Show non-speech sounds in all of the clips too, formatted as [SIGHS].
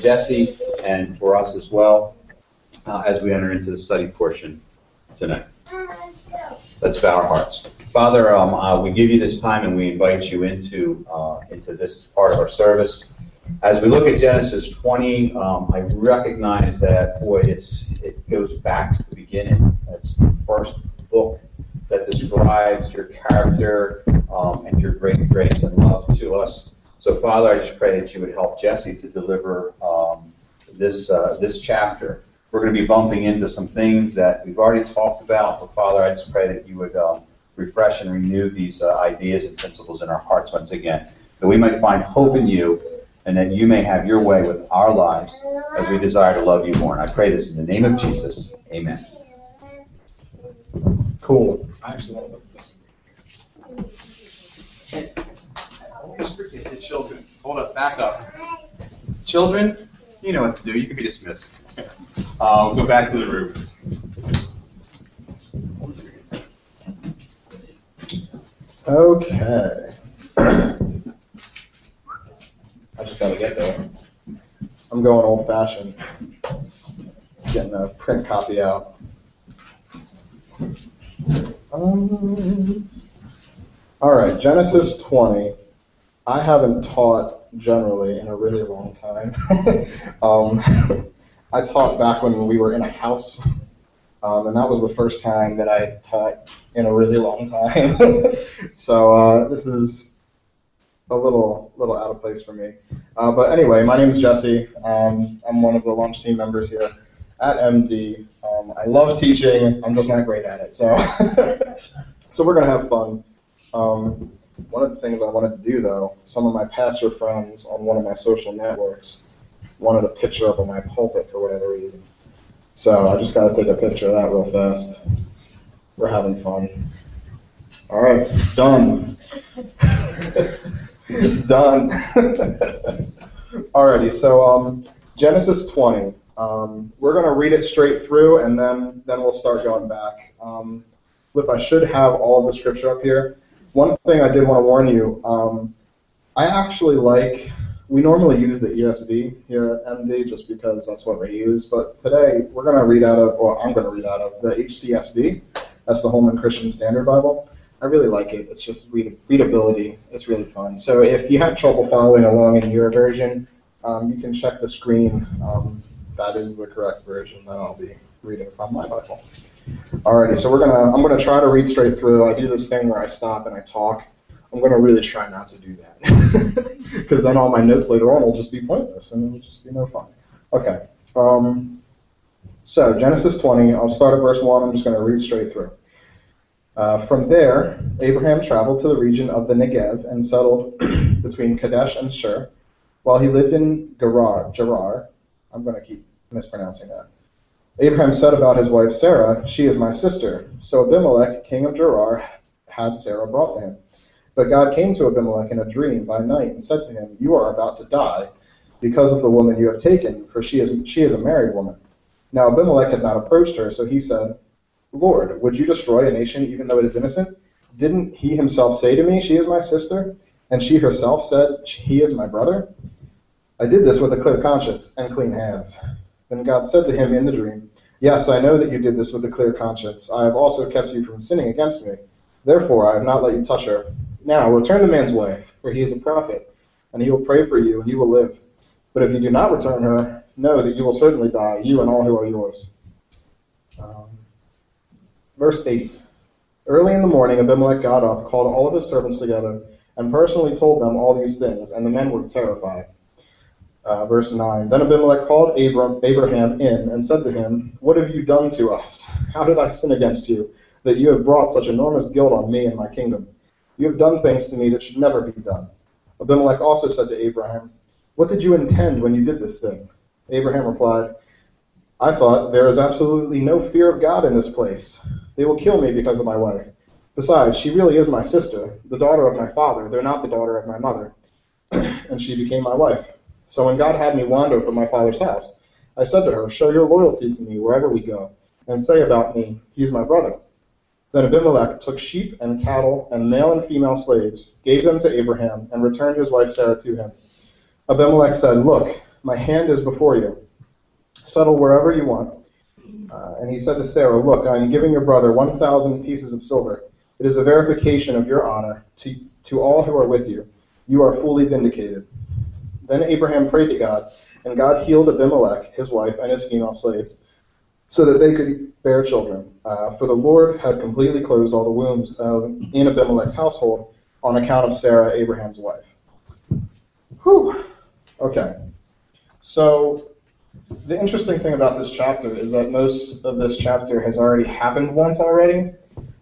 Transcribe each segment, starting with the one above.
Jesse and for us as well uh, as we enter into the study portion tonight. Let's bow our hearts. Father, um, uh, we give you this time and we invite you into uh, into this part of our service. As we look at Genesis 20, um, I recognize that boy, it's it goes back to the beginning. It's the first book that describes your character um, and your great grace and love to us. So, Father, I just pray that you would help Jesse to deliver um, this uh, this chapter. We're going to be bumping into some things that we've already talked about, but Father, I just pray that you would um, refresh and renew these uh, ideas and principles in our hearts once again, that we might find hope in you, and that you may have your way with our lives as we desire to love you more. And I pray this in the name of Jesus. Amen. Cool. I actually want to look at this. Always forget the children. Hold up, back up. Children, you know what to do. You can be dismissed. Uh, we'll go back to the room. Okay. [CLEARS THROAT] I just gotta get there. I'm going old fashioned. Getting a print copy out. Um, all right, Genesis 20. I haven't taught generally in a really long time. [LAUGHS] um, [LAUGHS] I taught back when we were in a house, um, and that was the first time that I taught in a really long time. [LAUGHS] so uh, this is a little little out of place for me. Uh, but anyway, my name is Jesse. Um, I'm one of the launch team members here at MD. Um, I love teaching. I'm just not great at it. So so we're gonna have fun. One of the things I wanted to do, though, some of my pastor friends on one of my social networks wanted a picture up of my pulpit for whatever reason. So I just got to take a picture of that real fast. We're having fun. All right, done. [LAUGHS] done. [LAUGHS] Alrighty, so um, Genesis 20. Um, we're going to read it straight through, and then then we'll start going back. Um, Flip, I should have all the scripture up here one thing I did want to warn you, um, I actually like, we normally use the ESV here at MD just because that's what we use, but today we're going to read out of, or I'm going to read out of the HCSB. That's the Holman Christian Standard Bible. I really like it. It's just read, readability. It's really fun. So if you have trouble following along in your version, um, you can check the screen. Um, that is the correct version that I'll be reading from my Bible. Alrighty, so we're gonna. I'm gonna try to read straight through. I do this thing where I stop and I talk. I'm gonna really try not to do that, [LAUGHS] because then all my notes later on will just be pointless and it'll just be no fun. Okay. Um, so Genesis 20. I'll start at verse one. I'm just gonna read straight through. Uh, from there, Abraham traveled to the region of the Negev and settled [CLEARS THROAT] between Kadesh and Shur, while he lived in Gerar. Gerar. I'm gonna keep mispronouncing that. Abraham said about his wife Sarah, She is my sister. So Abimelech, king of Gerar, had Sarah brought to him. But God came to Abimelech in a dream by night and said to him, You are about to die because of the woman you have taken, for she is, she is a married woman. Now Abimelech had not approached her, so he said, Lord, would you destroy a nation even though it is innocent? Didn't he himself say to me, She is my sister? And she herself said, He is my brother? I did this with a clear conscience and clean hands. Then God said to him in the dream, Yes, I know that you did this with a clear conscience. I have also kept you from sinning against me. Therefore, I have not let you touch her. Now, return the man's way, for he is a prophet, and he will pray for you, and you will live. But if you do not return her, know that you will certainly die, you and all who are yours. Um, verse 8 Early in the morning, Abimelech got up, called all of his servants together, and personally told them all these things, and the men were terrified. Uh, verse 9 Then Abimelech called Abram, Abraham in and said to him, What have you done to us? How did I sin against you, that you have brought such enormous guilt on me and my kingdom? You have done things to me that should never be done. Abimelech also said to Abraham, What did you intend when you did this thing? Abraham replied, I thought, There is absolutely no fear of God in this place. They will kill me because of my wife. Besides, she really is my sister, the daughter of my father, though not the daughter of my mother. [CLEARS THROAT] and she became my wife. So when God had me wander from my father's house, I said to her, Show your loyalty to me wherever we go, and say about me, He is my brother. Then Abimelech took sheep and cattle and male and female slaves, gave them to Abraham, and returned his wife Sarah to him. Abimelech said, Look, My hand is before you. Settle wherever you want. Uh, and he said to Sarah, Look, I am giving your brother 1,000 pieces of silver. It is a verification of your honor to, to all who are with you. You are fully vindicated. Then Abraham prayed to God, and God healed Abimelech, his wife, and his female slaves, so that they could bear children. Uh, for the Lord had completely closed all the wombs of, in Abimelech's household on account of Sarah, Abraham's wife. Whew. Okay. So the interesting thing about this chapter is that most of this chapter has already happened once already.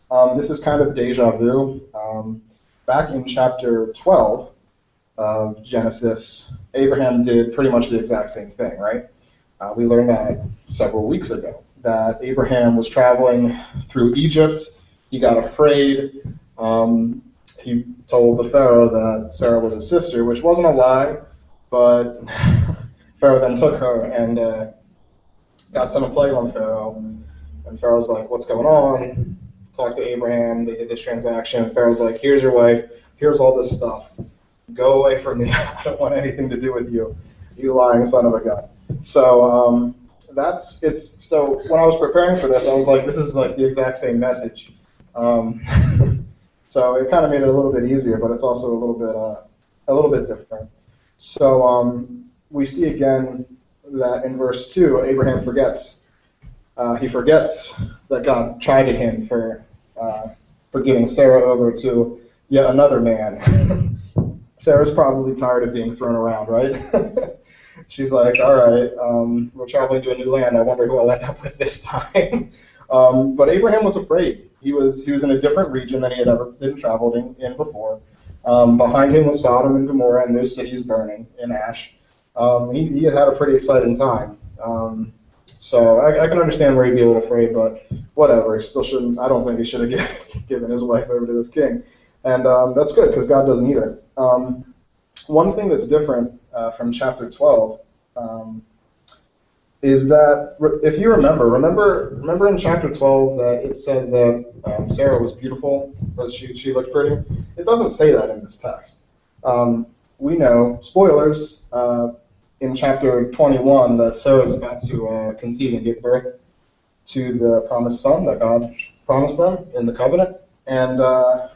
Um, this is kind of deja vu. Um, back in chapter 12 of Genesis, Abraham did pretty much the exact same thing, right? Uh, we learned that several weeks ago, that Abraham was traveling through Egypt. He got afraid. Um, he told the Pharaoh that Sarah was his sister, which wasn't a lie, but [LAUGHS] Pharaoh then took her and uh, God sent a plague on Pharaoh. And Pharaoh's like, what's going on? Talked to Abraham. They did this transaction. Pharaoh's like, here's your wife. Here's all this stuff. Go away from me. [LAUGHS] I don't want anything to do with you. You lying son of a gun. So um, that's it's. So when I was preparing for this, I was like, this is like the exact same message. Um, [LAUGHS] so it kind of made it a little bit easier, but it's also a little bit uh, a little bit different. So um, we see again that in verse 2, Abraham forgets. Uh, he forgets that God chided him for, uh, for giving Sarah over to yet another man. [LAUGHS] Sarah's probably tired of being thrown around, right? [LAUGHS] She's like, all right, um, we're traveling to a new land. I wonder who I'll end up with this [LAUGHS] time. um, but Abraham was afraid. He was he was in a different region than he had ever been traveled in, in before. Um, behind him was Sodom and Gomorrah and those cities burning in ash um, he, he had had a pretty exciting time. Um, so I, I, can understand where he'd be a little afraid, but whatever. He still shouldn't. I don't think he should have [LAUGHS] given his wife over to this king, and um, that's good because God doesn't either. Um, one thing that's different uh, from chapter 12 um, is that if you remember, remember, remember in chapter 12 that it said that um, Sarah was beautiful, that she she looked pretty. It doesn't say that in this text. Um, we know, spoilers, uh, in chapter 21 that Sarah is about to uh, conceive and give birth to the promised son that God promised them in the covenant, and uh,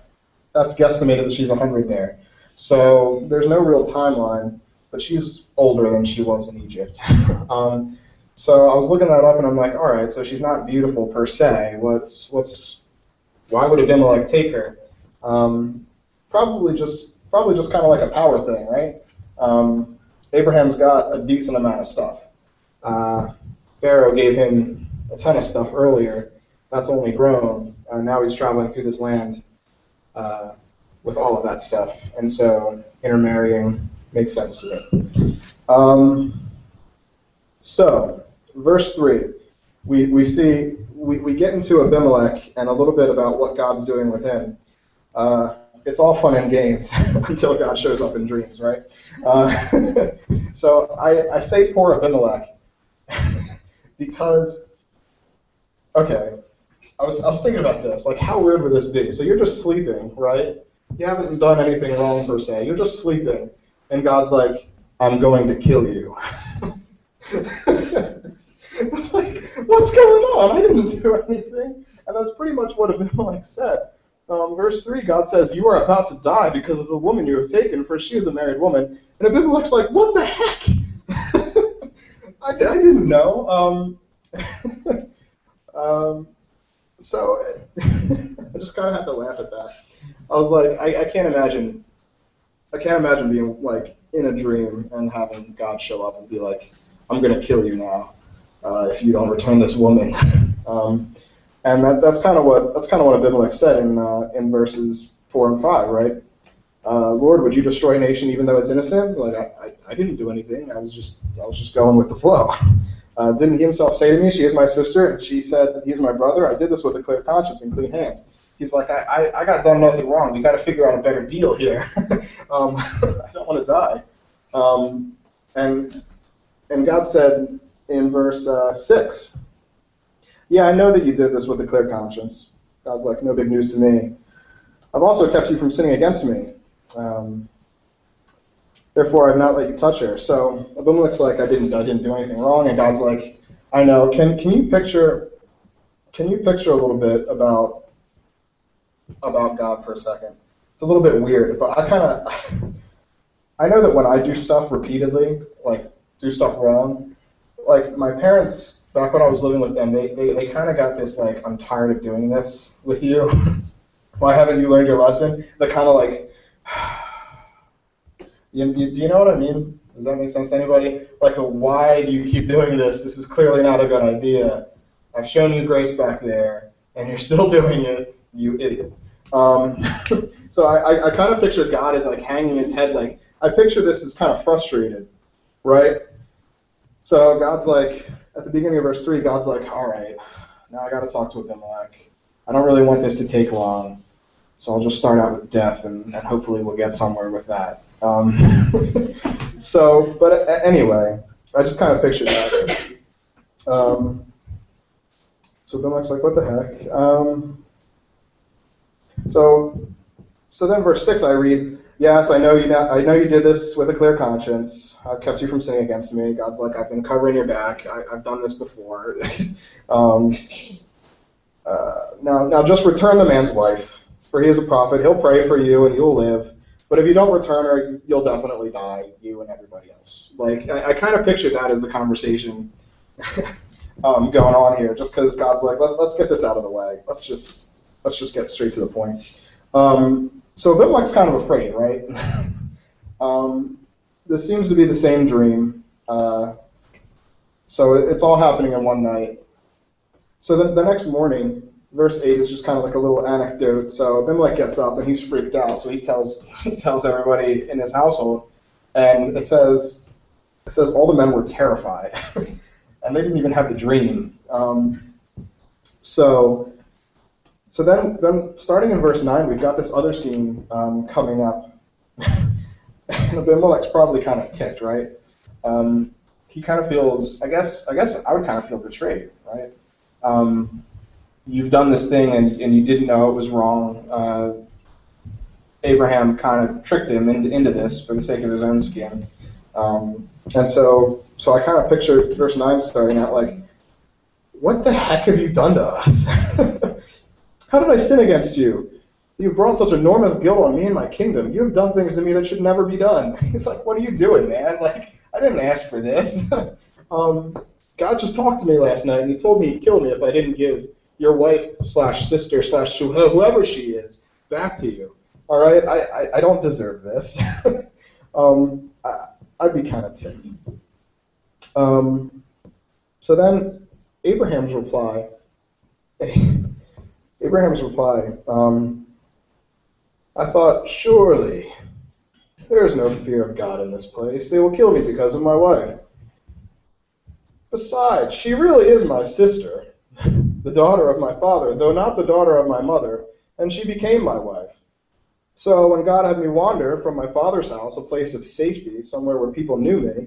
that's guesstimated that she's 100 there. So there's no real timeline, but she's older than she was in Egypt. [LAUGHS] um, so I was looking that up, and I'm like, all right, so she's not beautiful per se. What's what's why would Abimelech take her? Um, probably just probably just kind of like a power thing, right? Um, Abraham's got a decent amount of stuff. Uh, Pharaoh gave him a ton of stuff earlier. That's only grown. Uh, now he's traveling through this land uh, with all of that stuff. And so intermarrying makes sense to me. Um, so, verse 3, we, we see, we, we get into Abimelech and a little bit about what God's doing with him. Uh, it's all fun and games [LAUGHS] until God shows up in dreams, right? Uh, [LAUGHS] so I, I say poor Abimelech [LAUGHS] because, okay, I was, I was thinking about this. Like, how weird would this be? So you're just sleeping, right? You haven't done anything wrong per se. You're just sleeping, and God's like, "I'm going to kill you." [LAUGHS] like, what's going on? I didn't do anything, and that's pretty much what Abimelech said um, verse 3, God says, You are about to die because of the woman you have taken, for she is a married woman. And Abimelech's like, What the heck? [LAUGHS] I, I, didn't know. Um, [LAUGHS] um, so [LAUGHS] I just kind of had to laugh at that. I was like, I, I can't imagine. I can't imagine being like in a dream and having God show up and be like, "I'm gonna kill you now uh, if you don't return this woman." [LAUGHS] um, and that, that's kind of what that's kind of what Abimelech said in uh, in verses four and five, right? Uh, Lord, would you destroy a nation even though it's innocent? Like I, I, I, didn't do anything. I was just I was just going with the flow. [LAUGHS] Uh, didn't he himself say to me, "She is my sister," and she said, "He is my brother"? I did this with a clear conscience and clean hands. He's like, I, I, I got done nothing wrong. We got to figure out a better deal here. [LAUGHS] um, [LAUGHS] I don't want to die. Um, and and God said in verse uh, six, yeah, I know that you did this with a clear conscience. God's like, no big news to me. I've also kept you from sinning against me. Um, Therefore, I've not let you touch her. So Abimelech's like, I didn't, I didn't do anything wrong. And God's like, I know. Can, can you picture, can you picture a little bit about, about God for a second? It's a little bit weird, but I kind of, [LAUGHS] I know that when I do stuff repeatedly, like do stuff wrong, like my parents, back when I was living with them, they, they, they kind of got this like, I'm tired of doing this with you. [LAUGHS] Why haven't you learned your lesson? The kind of like, [SIGHS] you, you, do you know what I mean? Does that make sense to anybody? Like, why do you keep [LAUGHS] doing this? This is clearly not a good idea. I've shown you grace back there, and you're [LAUGHS] still doing it, you idiot. Um, [LAUGHS] so I, I, kind of picture God as like hanging his head, like I picture this as kind of frustrated, right? So God's like, at the beginning of verse three, God's like, all right, now I got to talk to Abimelech. I don't really want this to take long, so I'll just start out with death, and, and hopefully we'll get somewhere with that. Um, [LAUGHS] so, but anyway, I just kind of pictured that. Um, so Abimelech's like, what the heck? Um, so, so then verse six, I read, yes, I know you. Not, I know you did this with a clear conscience. I've kept you from sinning against me. God's like, I've been covering your back. I, have done this before. [LAUGHS] um, uh, now, now just return the man's wife, for he is a prophet. He'll pray for you, and you'll live. But if you don't return her, you'll definitely die, you and everybody else. Like I, I kind of picture that as the conversation [LAUGHS] um, going on here, just because God's like, let's let's get this out of the way. Let's just let's just get straight to the point. Um, so Abimelech's kind of afraid, right? [LAUGHS] um, this seems to be the same dream. Uh, so it's all happening in one night. So the, the next morning, verse 8 is just kind of like a little anecdote. So Abimelech gets up and he's freaked out. So he tells [LAUGHS] he tells everybody in his household, and it says it says all the men were terrified, [LAUGHS] and they didn't even have the dream. Um, so so then then starting in verse 9, we've got this other scene um, coming up. [LAUGHS] and Abimelech's probably kind of ticked, right? Um, he kind of feels, I guess, I guess I would kind of feel betrayed, right? Um, you've done this thing and, and you didn't know it was wrong. Uh, Abraham kind of tricked him into, into this for the sake of his own skin. Um, and so, so I kind of pictured verse 9 starting out like, what the heck have you done to us? [LAUGHS] How did I sin against you? You've brought such enormous guilt on me and my kingdom. You have done things to me that should never be done. [LAUGHS] He's like, what are you doing, man? Like, I didn't ask for this. [LAUGHS] um, God just talked to me last night, and he told me he'd kill me if I didn't give your wife slash sister slash whoever she is back to you. All right, I, I, I don't deserve this. [LAUGHS] um, I, I'd be kind of ticked. Um, so then Abraham's reply, [LAUGHS] Abraham's reply, um, I thought, surely there is no fear of God in this place. They will kill me because of my wife. Besides, she really is my sister the daughter of my father, though not the daughter of my mother, and she became my wife. So when God had me wander from my father's house, a place of safety, somewhere where people knew me,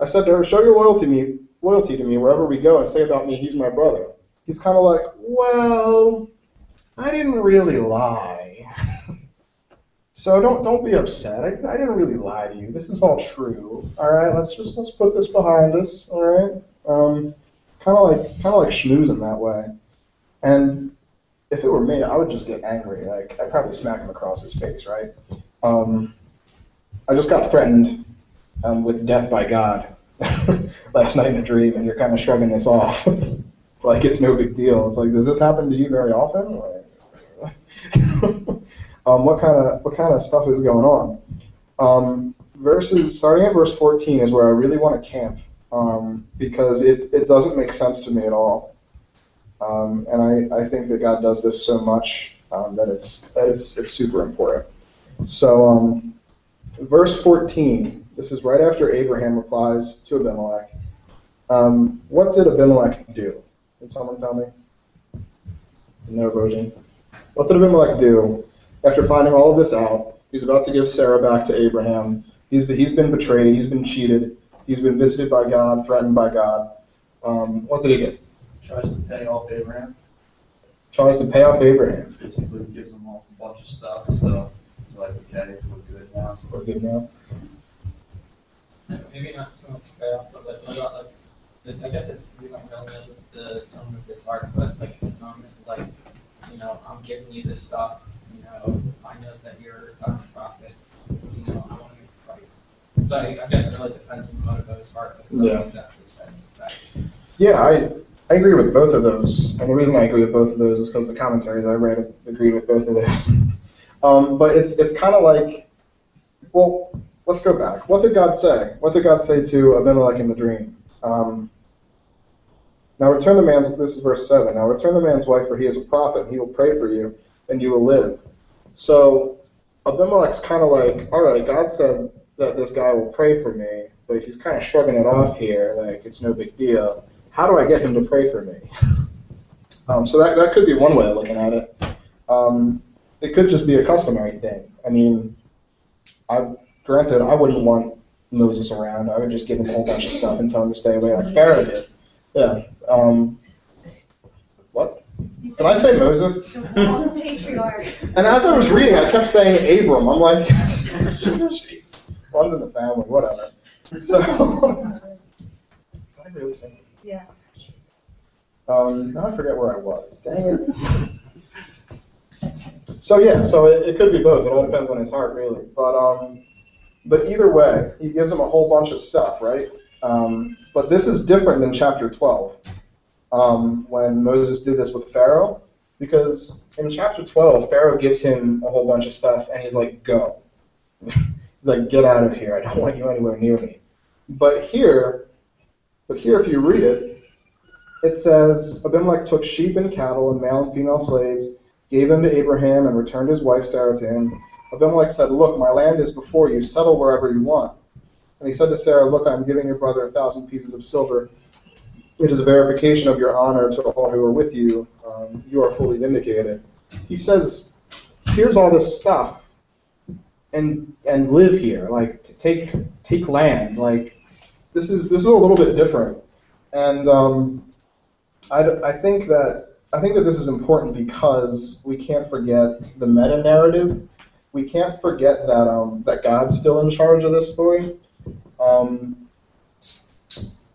I said to her, Show your loyalty to me, loyalty to me wherever we go, and say about me, he's my brother. He's kind of like, Well, I didn't really lie. [LAUGHS] so don't don't be upset. I, I didn't really lie to you. This is all true. All right, let's just let's put this behind us. All right. Um, kind of like kind of like schmoozing that way. And if it were me, I would just get angry. Like I'd probably smack him across his face, right? Um, I just got threatened um, with death by God [LAUGHS] last night in a dream, and you're kind of shrugging this off [LAUGHS] like it's no big deal. It's like, does this happen to you very often? [LAUGHS] um, what kind of what kind of stuff is going on? Um, verses starting at verse 14 is where I really want to camp um, because it, it doesn't make sense to me at all. Um, and I, I think that God does this so much um, that it's it's it's super important. So um, verse 14, this is right after Abraham replies to Abimelech. Um, what did Abimelech do? Can someone tell me? No version. What did Abimelech do after finding all of this out? He's about to give Sarah back to Abraham. He's, he's been betrayed. He's been cheated. He's been visited by God, threatened by God. Um, what did he get? Tries to pay off Abraham. Tries to pay off Abraham. Basically gives him a bunch of stuff, so he's like, okay, we're good now. We're good now. maybe not so much fail, but like, what about like, I guess if we don't really know the, the tone of his heart, but like the tone like, you know, I'm giving you this stuff, you know, I know that you're God's prophet, you know, I want to make it right. So I, I guess it really depends on the motive of his heart. Yeah. Exactly. Yeah, I, I agree with both of those. And the reason I agree with both of those is because the commentaries I read agreed with both of those. [LAUGHS] Um, but it's, it's kind of like, well, let's go back. What did God say? What did God say to Abimelech in the dream? Um, now return the man's, this is verse 7. Now return the man's wife, for he is a prophet, and he will pray for you, and you will live. So Abimelech's kind of like, all right, God said that this guy will pray for me, but he's kind of shrugging it off here, like it's no big deal. How do I get him to pray for me? [LAUGHS] Um, so that, that could be one way of looking at it. Um, it could just be a customary thing. I mean, I granted I wouldn't want Moses around. I would just give him a whole bunch of stuff and tell him to stay away, like Pharaoh did. Yeah. Um, what? Did I say Moses? The wrong patriarch. And as I was reading, I kept saying Abram. I'm like, [LAUGHS] [LAUGHS] jeez, one's in the family, whatever. So, I really say? Yeah. Um, now I forget where I was. Dang it. So yeah, so it, it could be both. It all depends on his heart, really. But um, but either way, he gives him a whole bunch of stuff, right? Um, but this is different than chapter 12, um, when Moses did this with Pharaoh, because in chapter 12, Pharaoh gives him a whole bunch of stuff, and he's like, "Go." [LAUGHS] he's like, "Get out of here! I don't want you anywhere near me." But here, but here, if you read it, it says Abimelech took sheep and cattle and male and female slaves, gave them to Abraham, and returned his wife Sarah to him. Abimelech said, Look, my land is before you, settle wherever you want. And he said to Sarah, Look, I am giving your brother a thousand pieces of silver. It is a verification of your honor to all who are with you. Um, you are fully vindicated. He says, Here's all this stuff, and and live here. Like to take take land. Like this is this is a little bit different. And um, I, I think that I think that this is important because we can't forget the meta narrative. We can't forget that um, that God's still in charge of this story. Um,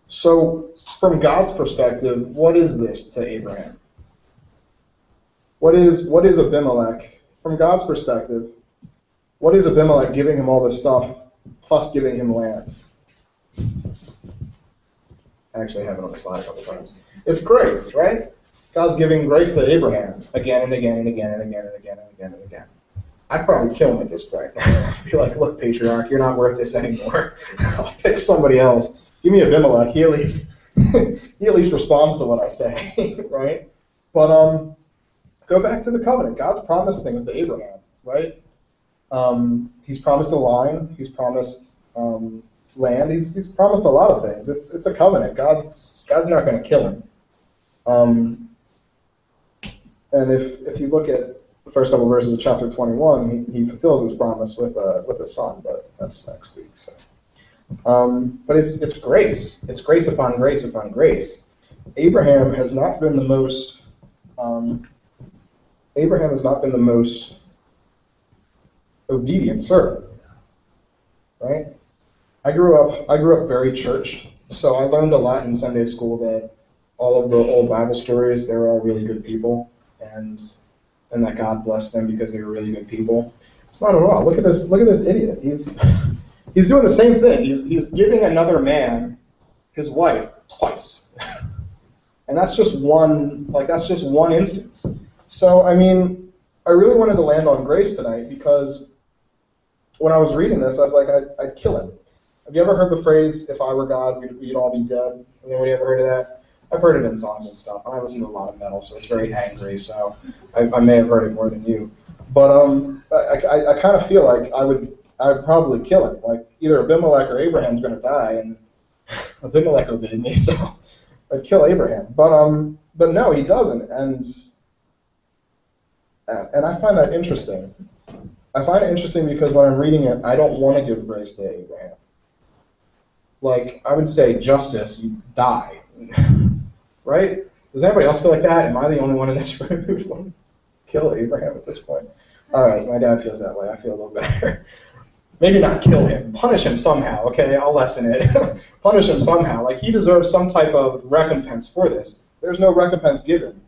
so, from God's perspective, what is this to Abraham? What is what is Abimelech? From God's perspective, what is Abimelech giving him all this stuff plus giving him land? I actually have it on the slide a couple times. It's grace, right? God's giving grace to Abraham again and again and again and again and again and again and again. I'd probably kill him at this point. I'd [LAUGHS] Be like, look, patriarch, you're not worth this anymore. [LAUGHS] I'll pick somebody else. Give me Abimelech. He at least [LAUGHS] he at least responds to what I say, right? But um, go back to the covenant. God's promised things to Abraham, right? Um, he's promised a line. He's promised um, land. He's, he's promised a lot of things. It's it's a covenant. God's God's not going to kill him. Um, and if if you look at the first couple verses of chapter 21, he, he fulfills his promise with a with a son, but that's next week. So, um, but it's it's grace. It's grace upon grace upon grace. Abraham has not been the most. Um, Abraham has not been the most obedient servant, right? I grew up. I grew up very church, so I learned a lot in Sunday school that all of the old Bible stories they were all really good people, and and that God blessed them because they were really good people. It's not at all. Look at this. Look at this idiot. He's [LAUGHS] he's doing the same thing. He's he's giving another man his wife twice, [LAUGHS] and that's just one. Like that's just one instance. So I mean, I really wanted to land on grace tonight because when I was reading this, I was like, I'd, I'd kill him. Have you ever heard the phrase, "If I were God, we'd, we'd all be dead"? Anybody ever heard of that? I've heard it in songs and stuff, and I listen to a lot of metal, so it's very angry. So I, I may have heard it more than you, but um, I, I, I kind of feel like I would I would probably kill him. Like either Abimelech or Abraham's going to die, and [LAUGHS] Abimelech obeyed me, so [LAUGHS] I'd kill Abraham. But um, but no, he doesn't, and and I find that interesting. I find it interesting because when I'm reading it, I don't want to give grace to Abraham. Like I would say, justice, you die [LAUGHS] right? Does anybody else feel like that? Am I the only one in this room who would kill Abraham at this point? All right, my dad feels that way. I feel a little [LAUGHS] better. maybe not kill him, punish him somehow. Okay, I'll lessen it. [LAUGHS] punish him somehow. Like he deserves some type of recompense for this. There's no recompense given.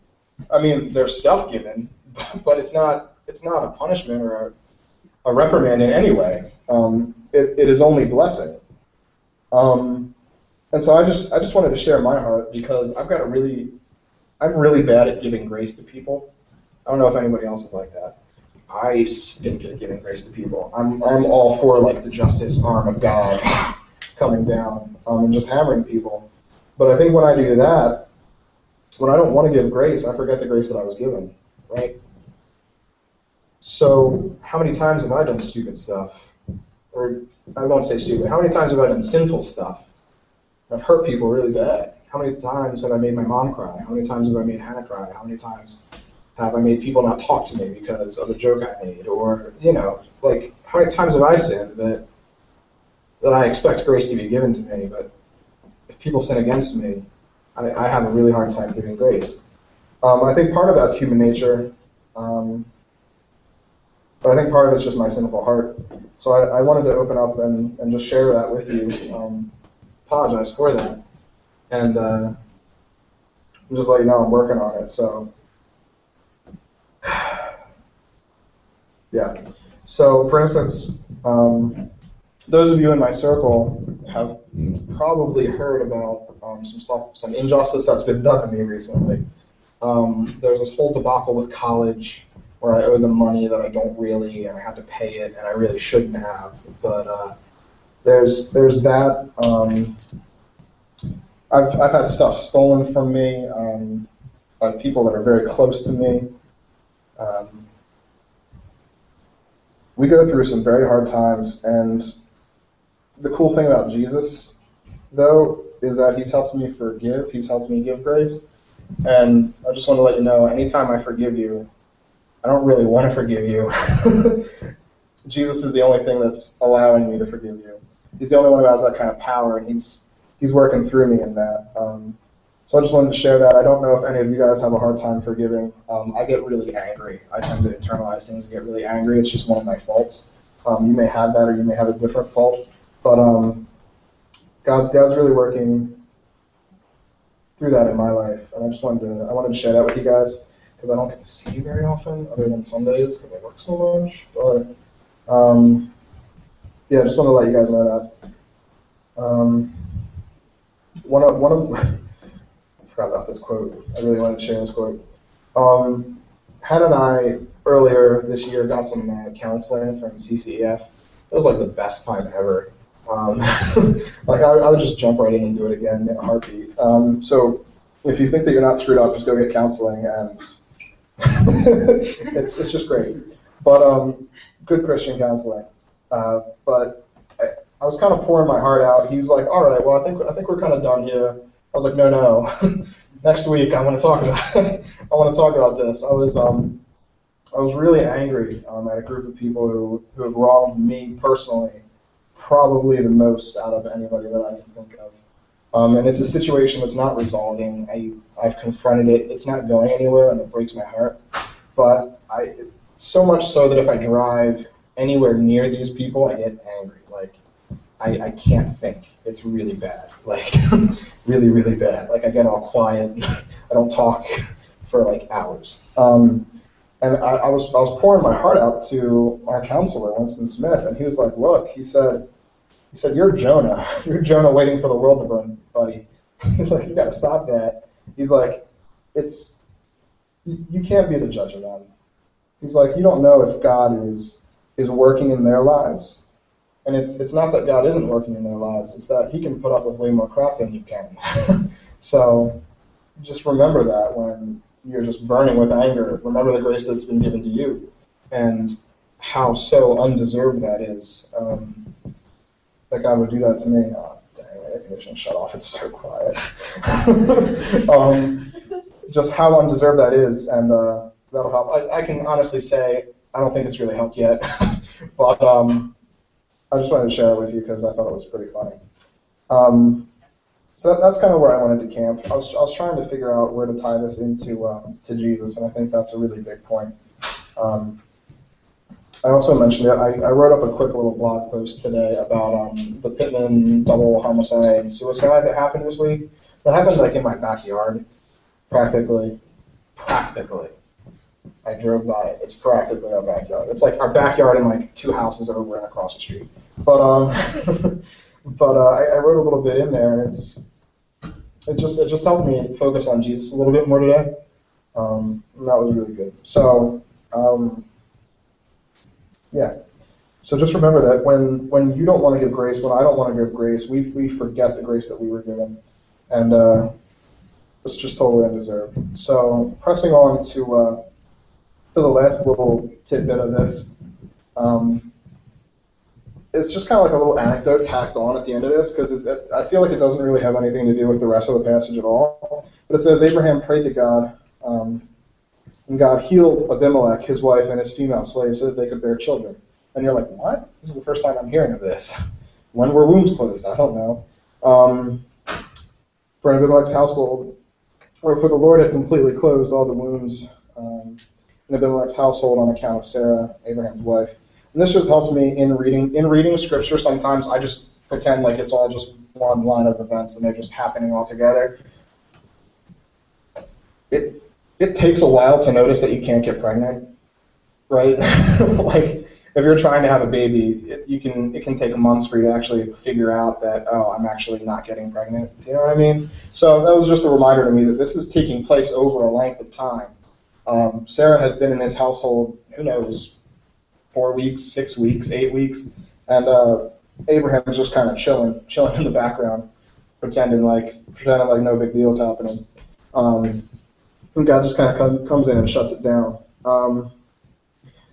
I mean, there's stuff given, but it's not it's not a punishment or a, reprimand in any way. Um, it, it is only blessing. Um, and so I just I just wanted to share my heart because I've got a really I'm really bad at giving grace to people. I don't know if anybody else is like that. I stink at giving grace to people. I'm I'm all for like the justice arm of God coming down um, and just hammering people. But I think when I do that, when I don't want to give grace, I forget the grace that I was given, right? So how many times have I done stupid stuff? Or I won't say stupid. How many times have I done sinful stuff? I've hurt people really bad. How many times have I made my mom cry? How many times have I made Hannah cry? How many times have I made people not talk to me because of a joke I made? Or, you know, like, how many times have I sinned that, that I expect grace to be given to me, but if people sin against me, I, I have a really hard time giving grace. Um, I think part of that's human nature, um, but I think part of it's just my sinful heart. So I, I wanted to open up and, and just share that with you. Um, apologize for that. And uh, just let you know I'm working on it. So, [SIGHS] yeah. So, for instance, um, those of you in my circle have probably heard about um, some stuff, some injustice that's been done to me recently. Um, there's this whole debacle with college where I owe them money that I don't really, and I had to pay it, and I really shouldn't have. But uh, there's there's that. Um, I've I've had stuff stolen from me um, by people that are very close to me. Um, we go through some very hard times, and the cool thing about Jesus, though, is that He's helped me forgive. He's helped me give grace, and I just want to let you know, anytime I forgive you, I don't really want to forgive you. [LAUGHS] Jesus is the only thing that's allowing me to forgive you. He's the only one who has that kind of power, and He's he's working through me in that. Um, so I just wanted to share that. I don't know if any of you guys have a hard time forgiving. Um, I get really angry. I tend to internalize things and get really angry. It's just one of my faults. Um, you may have that, or you may have a different fault. But um, God's God's really working through that in my life, and I just wanted to I wanted to share that with you guys because I don't get to see you very often, other than Sundays because I work so much. But um, yeah, I just want to let you guys know that. Um, one of one of [LAUGHS] I forgot about this quote. I really wanted to share this quote. Um, Hannah and I earlier this year got some uh, counseling from CCEF. It was like the best time ever. Um, [LAUGHS] like I, I, would just jump right in and do it again in a heartbeat. Um, so if you think that you're not screwed up, just go get counseling, and [LAUGHS] it's it's just great. But um, good Christian counseling. Uh, but I, I was kind of pouring my heart out. He was like, "All right, well, I think I think we're kind of done here." I was like, "No, no. [LAUGHS] Next week, I want to talk about. [LAUGHS] I want to talk about this." I was um, I was really angry um, at a group of people who who have wronged me personally, probably the most out of anybody that I can think of. Um, and it's a situation that's not resolving. I I've confronted it. It's not going anywhere, and it breaks my heart. But I so much so that if I drive anywhere near these people, I get angry. Like I, I can't think. It's really bad. [LAUGHS] Like really, really bad. Like I get all quiet. [LAUGHS] I don't talk [LAUGHS] for like hours. Um, and I, I, was I was pouring my heart out to our counselor, Winston Smith, and he was like, "Look," he said, "He said you're Jonah. [LAUGHS] You're Jonah waiting for the world to burn, buddy." [LAUGHS] He's like, "You got to stop that." He's like, "It's you can't be the judge of them." He's like, "You don't know if God is is working in their lives." And it's it's not that God isn't working in their lives; it's that He can put up with way more crap than you can. [LAUGHS] so just remember that when you're just burning with anger, remember the grace that's been given to you, and how so undeserved that is. Um, that God would do that to me. Oh, dang, my air conditioning shut off. It's so quiet. [LAUGHS] um, just how undeserved that is, and uh, that'll help. I, I can honestly say I don't think it's really helped yet, [LAUGHS] but um, I just wanted to share it with you because I thought it was pretty funny. Um, so that, that's kind of where I wanted to camp. I was, I was trying to figure out where to tie this into um, to Jesus, and I think that's a really big point. Um, I also mentioned it. I, I wrote up a quick little blog post today about um, the Pittman double homicide suicide that happened this week. That happened like in my backyard, practically. Practically. I drove by it. It's practically our backyard. It's like our backyard and like two houses over and across the street. But um, [LAUGHS] but uh, I, I wrote a little bit in there, and it's it just it just helped me focus on Jesus a little bit more today. Um, and that was really good. So um, yeah. So just remember that when when you don't want to give grace, when I don't want to give grace, we we forget the grace that we were given, and uh, it's just totally undeserved. So pressing on to uh, to the last little tidbit of this. Um, it's just kind of like a little anecdote tacked on at the end of this because I feel like it doesn't really have anything to do with the rest of the passage at all. But it says Abraham prayed to God, um, and God healed Abimelech, his wife, and his female slaves so that they could bear children. And you're like, what? This is the first time I'm hearing of this. [LAUGHS] when were wombs closed? I don't know. Um, for Abimelech's household, or for the Lord had completely closed all the wombs um, in Abimelech's household on account of Sarah, Abraham's wife. And this just helped me in reading in reading scripture. Sometimes I just pretend like it's all just one line of events and they're just happening all together. It it takes a while to notice that you can't get pregnant, right? [LAUGHS] like if you're trying to have a baby, it, you can it can take months for you to actually figure out that oh, I'm actually not getting pregnant. Do you know what I mean? So that was just a reminder to me that this is taking place over a length of time. Um, Sarah has been in his household, who knows, four weeks, six weeks, eight weeks, and uh, Abraham is just kind of chilling, chilling in the background, pretending like pretending like no big deal is happening. Um, and God just kind of come, comes in and shuts it down. Um,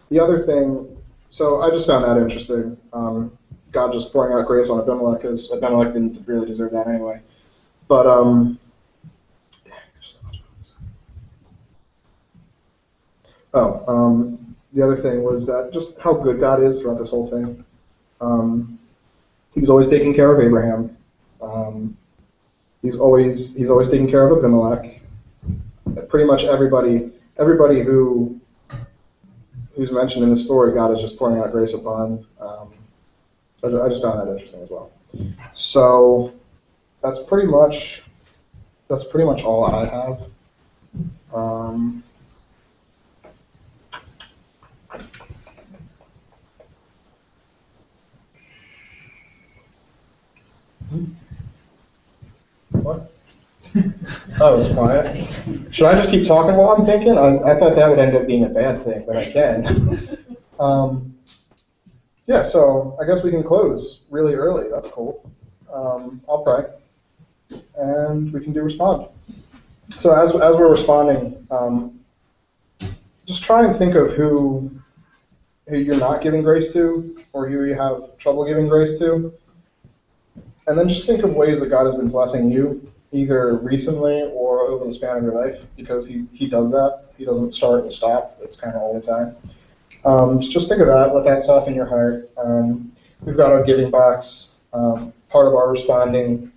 the other thing, so I just found that interesting. Um, God just pouring out grace on Abimelech because Abimelech didn't really deserve that anyway. But um, oh, um, the other thing was that just how good God is throughout this whole thing. Um, he's always taking care of Abraham. Um, he's always he's always taking care of Abimelech. Pretty much everybody everybody who who's mentioned in the story, God is just pouring out grace upon. Um, I just found that interesting as well. So that's pretty much that's pretty much all I have. Um, what? [LAUGHS] Oh, it's quiet. Should I just keep talking while I'm thinking? I, I thought that would end up being a bad thing, but I can. [LAUGHS] um, yeah, so I guess we can close really early. That's cool. Um, I'll pray, and we can do respond. So as, as we're responding, um, just try and think of who who you're not giving grace to, or who you have trouble giving grace to, and then just think of ways that God has been blessing you, either recently or over the span of your life, because He, he does that. He doesn't start and stop. It's kind of all the time. Um, just think of that. Let that soften your heart. Um, we've got our giving box. Um, part of our responding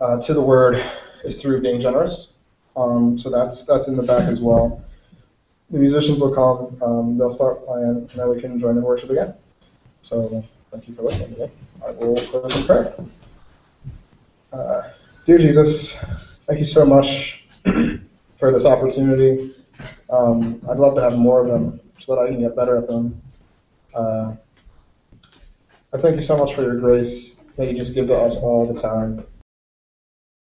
uh, to the word is through being generous. Um, so that's that's in the back as well. The musicians will come. Um, they'll start playing, and then we can join in worship again. So thank you for listening today. I will close in prayer. Uh, dear Jesus, thank you so much [CLEARS THROAT] for this opportunity. Um, I'd love to have more of them so that I can get better at them. Uh, I thank you so much for your grace that you just give to us all the time.